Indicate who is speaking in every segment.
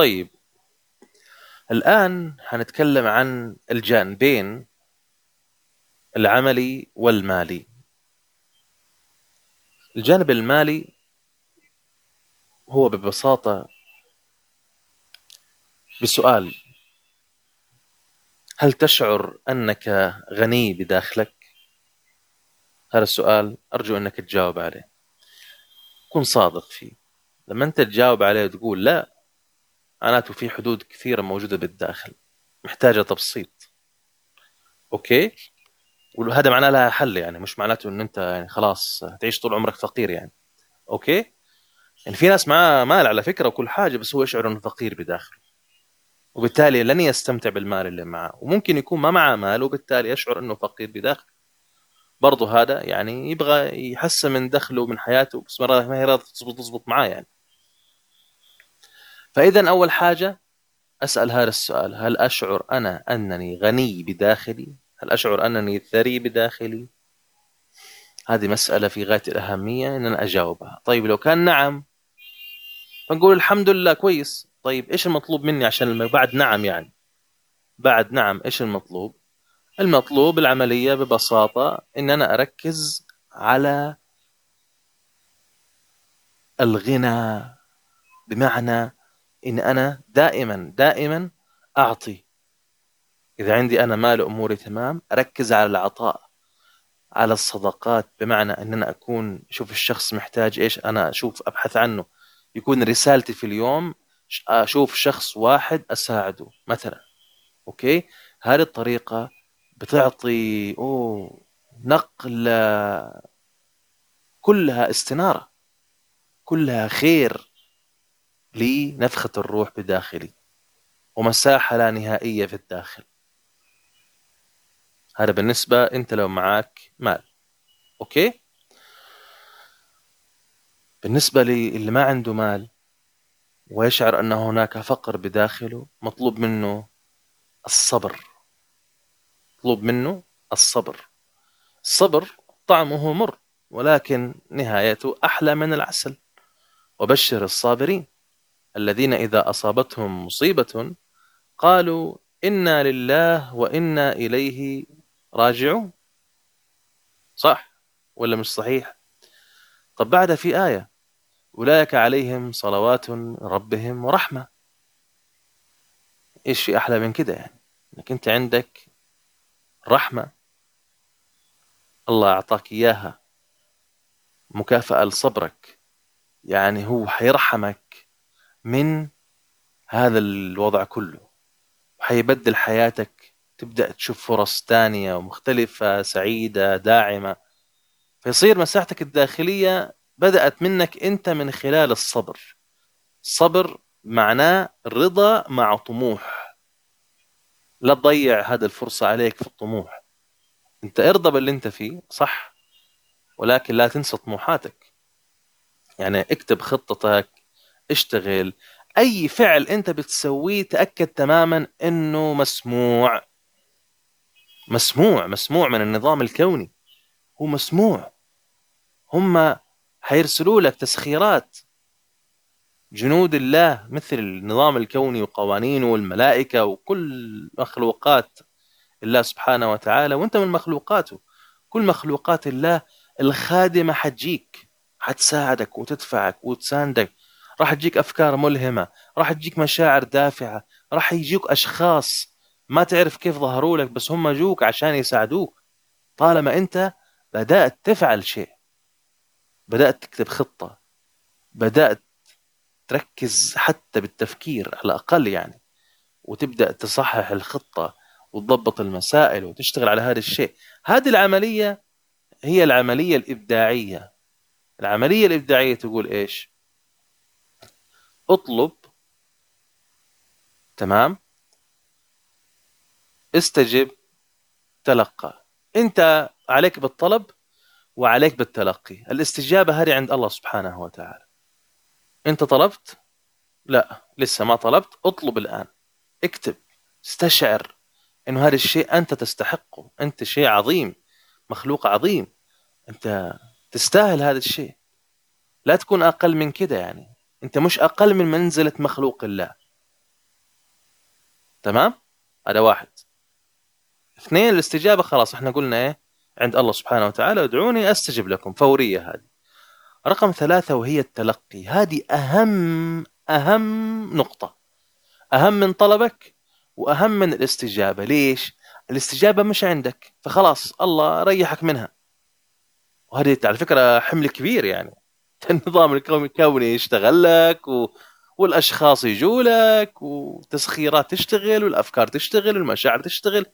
Speaker 1: طيب. الآن هنتكلم عن الجانبين العملي والمالي. الجانب المالي هو ببساطة بسؤال. هل تشعر أنك غني بداخلك؟ هذا السؤال أرجو أنك تجاوب عليه. كن صادق فيه. لما أنت تجاوب عليه وتقول لا معناته في حدود كثيرة موجودة بالداخل محتاجة تبسيط. أوكي؟ وهذا معناه لها حل يعني مش معناته إن أنت يعني خلاص هتعيش طول عمرك فقير يعني. أوكي؟ يعني في ناس معاه مال على فكرة وكل حاجة بس هو يشعر إنه فقير بداخله. وبالتالي لن يستمتع بالمال اللي معه. وممكن يكون ما معه مال وبالتالي يشعر إنه فقير بداخله. برضه هذا يعني يبغى يحسن من دخله ومن حياته بس ما هي راضي تزبط تزبط معاه يعني. فاذا أول حاجة أسأل هذا السؤال. هل أشعر أنا أنني غني بداخلي؟ هل أشعر أنني ثري بداخلي؟ هذه مسألة في غاية الأهمية إن أنا أجاوبها. طيب لو كان نعم فنقول الحمد لله كويس. طيب إيش المطلوب مني عشان بعد نعم يعني. بعد نعم إيش المطلوب؟ المطلوب العملية ببساطة إن أنا أركز على الغنى. بمعنى إن أنا دائما دائما أعطي. إذا عندي أنا مال اموري تمام أركز على العطاء على الصدقات بمعنى إن أنا أكون أشوف الشخص محتاج إيش أنا أشوف أبحث عنه. يكون رسالتي في اليوم أشوف شخص واحد أساعده مثلا. أوكي؟ هذه الطريقة بتعطي أوه نقله كلها استنارة كلها خير. لنفخة الروح بداخلي ومساحة لا نهائية في الداخل. هذا بالنسبة أنت لو معك مال. أوكي؟ بالنسبة للي ما عنده مال ويشعر أن هناك فقر بداخله مطلوب منه الصبر. مطلوب منه الصبر. الصبر طعمه مر ولكن نهايته أحلى من العسل. وبشر الصابرين. الذين إذا أصابتهم مصيبة قالوا إنا لله وإنا إليه راجعون. صح ولا مش صحيح؟ طب بعد في آية أولئك عليهم صلوات ربهم ورحمة. إيش في أحلى من كده يعني؟ إنك أنت عندك رحمة. الله أعطاك إياها مكافأة لصبرك. يعني هو حيرحمك. من هذا الوضع كله. وحيبدل حياتك تبدأ تشوف فرص تانية ومختلفة سعيدة داعمة. فيصير مساحتك الداخلية بدأت منك أنت من خلال الصبر. الصبر معناه رضا مع طموح. لا تضيع هذه الفرصة عليك في الطموح. أنت ارضى باللي أنت فيه صح؟ ولكن لا تنسى طموحاتك. يعني اكتب خطتك اشتغل. أي فعل أنت بتسويه تأكد تماما أنه مسموع. مسموع مسموع من النظام الكوني. هو مسموع. هم حيرسلوا لك تسخيرات. جنود الله مثل النظام الكوني وقوانينه والملائكة وكل مخلوقات الله سبحانه وتعالى وأنت من مخلوقاته. كل مخلوقات الله الخادمة حتجيك حتساعدك وتدفعك وتساندك. راح تجيك أفكار ملهمة راح تجيك مشاعر دافعة راح يجيك أشخاص ما تعرف كيف ظهروا لك بس هم جوك عشان يساعدوك. طالما أنت بدأت تفعل شيء بدأت تكتب خطة بدأت تركز حتى بالتفكير على الأقل يعني وتبدأ تصحح الخطة وتضبط المسائل وتشتغل على هذا الشيء. هذه العملية هي العملية الإبداعية. العملية الإبداعية تقول إيش؟ أطلب تمام؟ استجب تلقى. أنت عليك بالطلب وعليك بالتلقي. الاستجابة هذه عند الله سبحانه وتعالى. أنت طلبت؟ لا لسه ما طلبت. أطلب الآن. اكتب. استشعر إنه هذا الشيء أنت تستحقه. أنت شيء عظيم مخلوق عظيم. أنت تستاهل هذا الشيء. لا تكون أقل من كده يعني. انت مش أقل من منزلة مخلوق الله. تمام؟ هذا واحد. اثنين الاستجابة خلاص إحنا قلنا إيه؟ عند الله سبحانه وتعالى ادعوني أستجب لكم. فورية هذه. رقم ثلاثة وهي التلقي. هذه أهم أهم نقطة. أهم من طلبك وأهم من الاستجابة. ليش؟ الاستجابة مش عندك فخلاص الله ريحك منها. وهذه على فكرة حمل كبير يعني. النظام الكوني يشتغل لك و... والأشخاص يجوا لك وتسخيرات تشتغل والأفكار تشتغل والمشاعر تشتغل.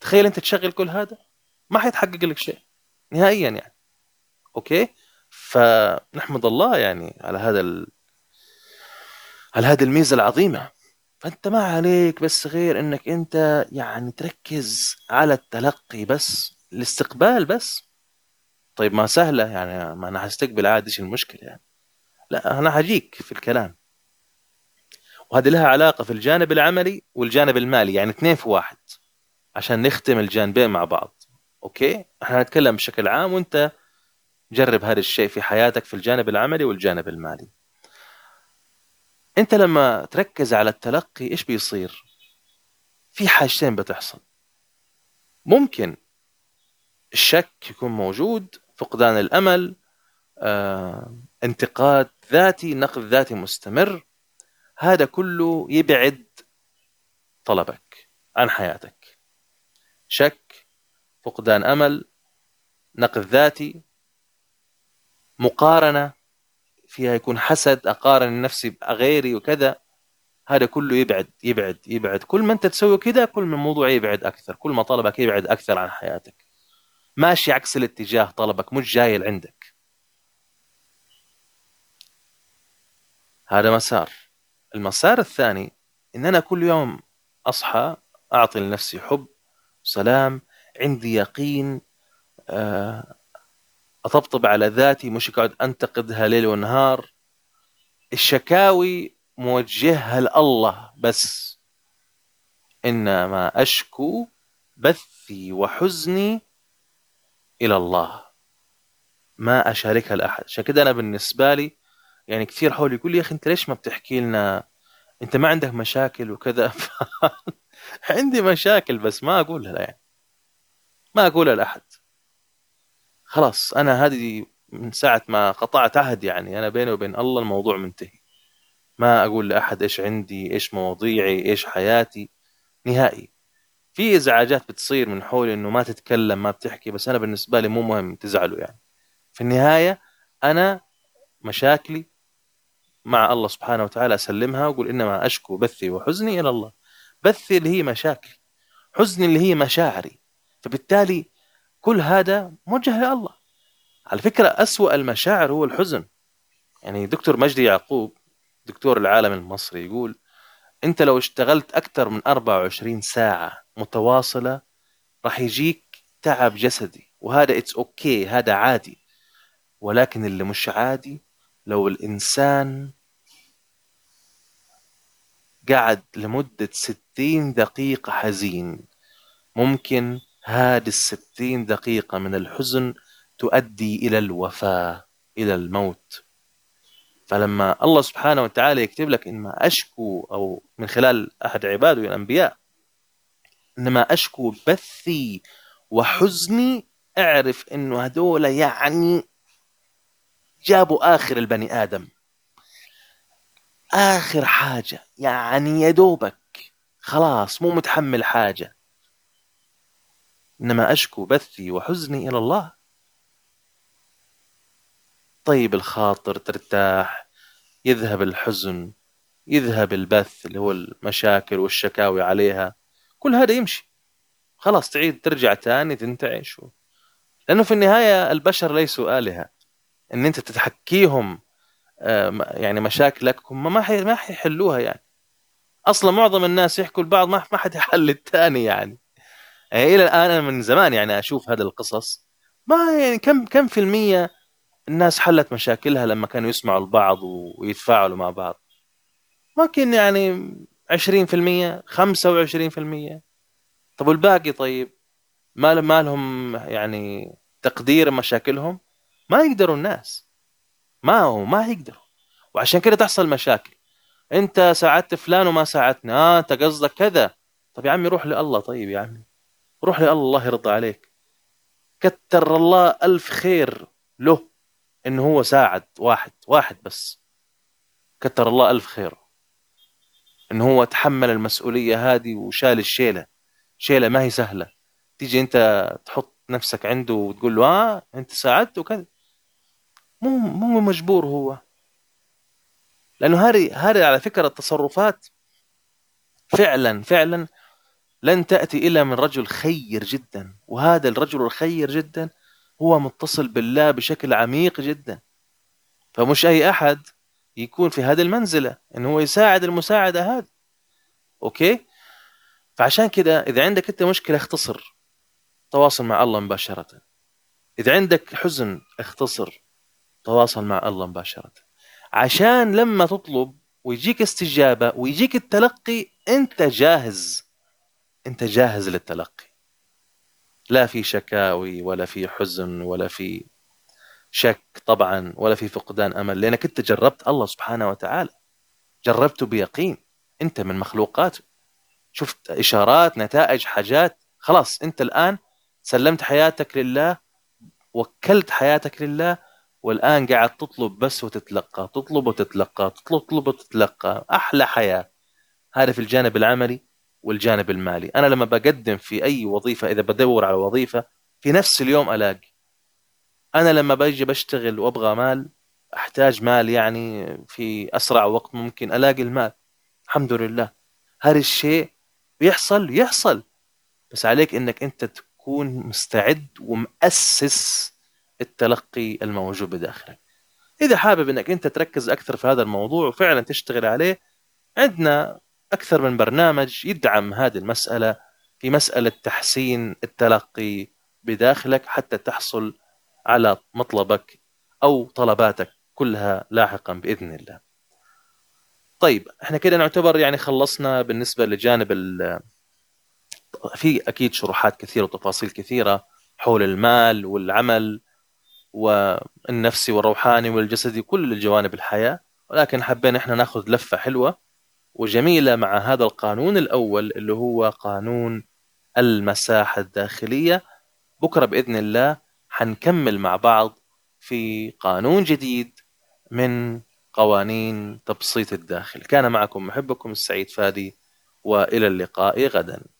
Speaker 1: تخيل أنت تشغل كل هذا؟ ما حيتحقق لك شيء. نهائيا يعني. أوكي؟ فنحمد الله يعني على هذا ال... على هذه الميزة العظيمة. فأنت ما عليك بس غير إنك أنت يعني تركز على التلقي بس الاستقبال بس. طيب ما سهلة يعني ما أنا حستقبل عادي إيش المشكلة يعني؟ لا أنا حجيك في الكلام. وهذه لها علاقة في الجانب العملي والجانب المالي يعني اثنين في واحد عشان نختم الجانبين مع بعض. أوكي؟ إحنا نتكلم بشكل عام وأنت جرب هذا الشيء في حياتك في الجانب العملي والجانب المالي. أنت لما تركز على التلقي إيش بيصير؟ في حاجتين بتحصل. ممكن الشك يكون موجود فقدان الأمل آه، انتقاد ذاتي نقد ذاتي مستمر. هذا كله يبعد طلبك عن حياتك. شك فقدان أمل نقد ذاتي مقارنة فيها يكون حسد أقارن نفسي بغيري وكذا. هذا كله يبعد يبعد يبعد. كل ما أنت تسوي كذا كل ما الموضوع يبعد أكثر كل ما طلبك يبعد أكثر عن حياتك. ماشي عكس الاتجاه طلبك مش جاي عندك هذا مسار. المسار الثاني إن أنا كل يوم أصحى أعطي لنفسي حب سلام عندي يقين آه، أطبطب على ذاتي مش أقعد أنتقدها ليل ونهار. الشكاوي موجهها لله بس. إنما أشكو بثي وحزني إلى الله. ما أشاركها لأحد. عشان كده أنا بالنسبة لي يعني كثير حولي يقول لي يا أخي أنت ليش ما بتحكي لنا؟ أنت ما عندك مشاكل وكذا. عندي مشاكل بس ما أقولها يعني ما أقولها لأحد. خلاص أنا هذه من ساعة ما قطعت عهد يعني. أنا بيني وبين الله الموضوع منتهي. ما أقول لأحد إيش عندي إيش مواضيعي إيش حياتي. نهائي. في ازعاجات بتصير من حولي إنه ما تتكلم ما بتحكي بس أنا بالنسبة لي مو مهم تزعلوا يعني. في النهاية أنا مشاكلي مع الله سبحانه وتعالى أسلمها وأقول إنما أشكو بثي وحزني إلى الله. بثي اللي هي مشاكل حزني اللي هي مشاعري. فبالتالي كل هذا موجه لله على فكرة أسوأ المشاعر هو الحزن. يعني دكتور مجدي يعقوب دكتور العالم المصري يقول أنت لو اشتغلت أكثر من 24 ساعة متواصلة راح يجيك تعب جسدي وهذا it's okay okay. هذا عادي ولكن اللي مش عادي لو الإنسان قعد لمدة ستين دقيقة حزين ممكن هذه الستين دقيقة من الحزن تؤدي إلى الوفاة إلى الموت فلما الله سبحانه وتعالى يكتب لك إنما أشكو أو من خلال أحد عباده الأنبياء إنما أشكو بثي وحزني أعرف إنه هدول يعني جابوا آخر البني آدم. آخر حاجة يعني يا دوبك خلاص مو متحمل حاجة. إنما أشكو بثي وحزني إلى الله. طيب الخاطر ترتاح. يذهب الحزن يذهب البث اللي هو المشاكل والشكاوي عليها. كل هذا يمشي. خلاص تعيد ترجع تاني تنتعش. لأنه في النهاية البشر ليسوا آلهة. إن أنت تتحكيهم آه، يعني مشاكلكم ما حي ما حيحلوها يعني. أصلا معظم الناس يحكوا لبعض ما حد يحل الثاني يعني. يعني إلى الآن أنا من زمان يعني أشوف هذه القصص. ما يعني كم كم في المية الناس حلت مشاكلها لما كانوا يسمعوا البعض ويتفاعلوا مع بعض. ممكن يعني 20% 25% طب والباقي طيب؟ ما ما لهم يعني تقدير مشاكلهم؟ ما يقدروا الناس. ما هو ما يقدروا. وعشان كده تحصل مشاكل. انت ساعدت فلان وما ساعدتني. آه انت قصدك كذا. طب يا عمي روح لله طيب يا عمي. روح لله الله يرضى عليك. كتر الله ألف خير له. إنه هو ساعد واحد واحد بس. كتر الله ألف خير. إنه هو تحمل المسؤولية هذه وشال الشيلة. شيلة ما هي سهلة. تيجي أنت تحط نفسك عنده وتقول له آه أنت ساعدت وكذا. مو مو مجبور هو. لأنه هذه هذه على فكرة التصرفات فعلا فعلا لن تأتي إلا من رجل خير جدا. وهذا الرجل الخير جدا هو متصل بالله بشكل عميق جدا. فمش أي أحد يكون في هذه المنزلة إنه هو يساعد المساعدة هذه. أوكي؟ فعشان كده إذا عندك أنت مشكلة اختصر. تواصل مع الله مباشرة. إذا عندك حزن اختصر. تواصل مع الله مباشرة. عشان لما تطلب ويجيك استجابة ويجيك التلقي أنت جاهز. أنت جاهز للتلقي. لا في شكاوي ولا في حزن ولا في شك طبعا ولا في فقدان أمل لأنك أنت جربت الله سبحانه وتعالى جربته بيقين أنت من مخلوقاته شفت إشارات نتائج حاجات خلاص أنت الآن سلمت حياتك لله وكلت حياتك لله والآن قاعد تطلب بس وتتلقى تطلب وتتلقى تطلب وتتلقى أحلى حياة. هذا في الجانب العملي. والجانب المالي. أنا لما بقدم في أي وظيفة إذا بدور على وظيفة في نفس اليوم ألاقي. أنا لما بجي بشتغل وأبغى مال أحتاج مال يعني في أسرع وقت ممكن ألاقي المال. الحمد لله. هذا الشيء بيحصل يحصل. بس عليك إنك أنت تكون مستعد ومؤسس التلقي الموجود بداخلك. إذا حابب إنك أنت تركز أكثر في هذا الموضوع وفعلا تشتغل عليه عندنا أكثر من برنامج يدعم هذه المسألة في مسألة تحسين التلقي بداخلك حتى تحصل على مطلبك أو طلباتك كلها لاحقا بإذن الله. طيب إحنا كده نعتبر يعني خلصنا بالنسبة لجانب في أكيد شروحات كثيرة وتفاصيل كثيرة حول المال والعمل والنفسي والروحاني والجسدي كل الجوانب الحياة ولكن حبينا إحنا نأخذ لفة حلوة وجميلة مع هذا القانون الأول اللي هو قانون المساحة الداخلية. بكرة بإذن الله حنكمل مع بعض في قانون جديد من قوانين تبسيط الداخل. كان معكم محبكم السعيد فادي وإلى اللقاء غدا.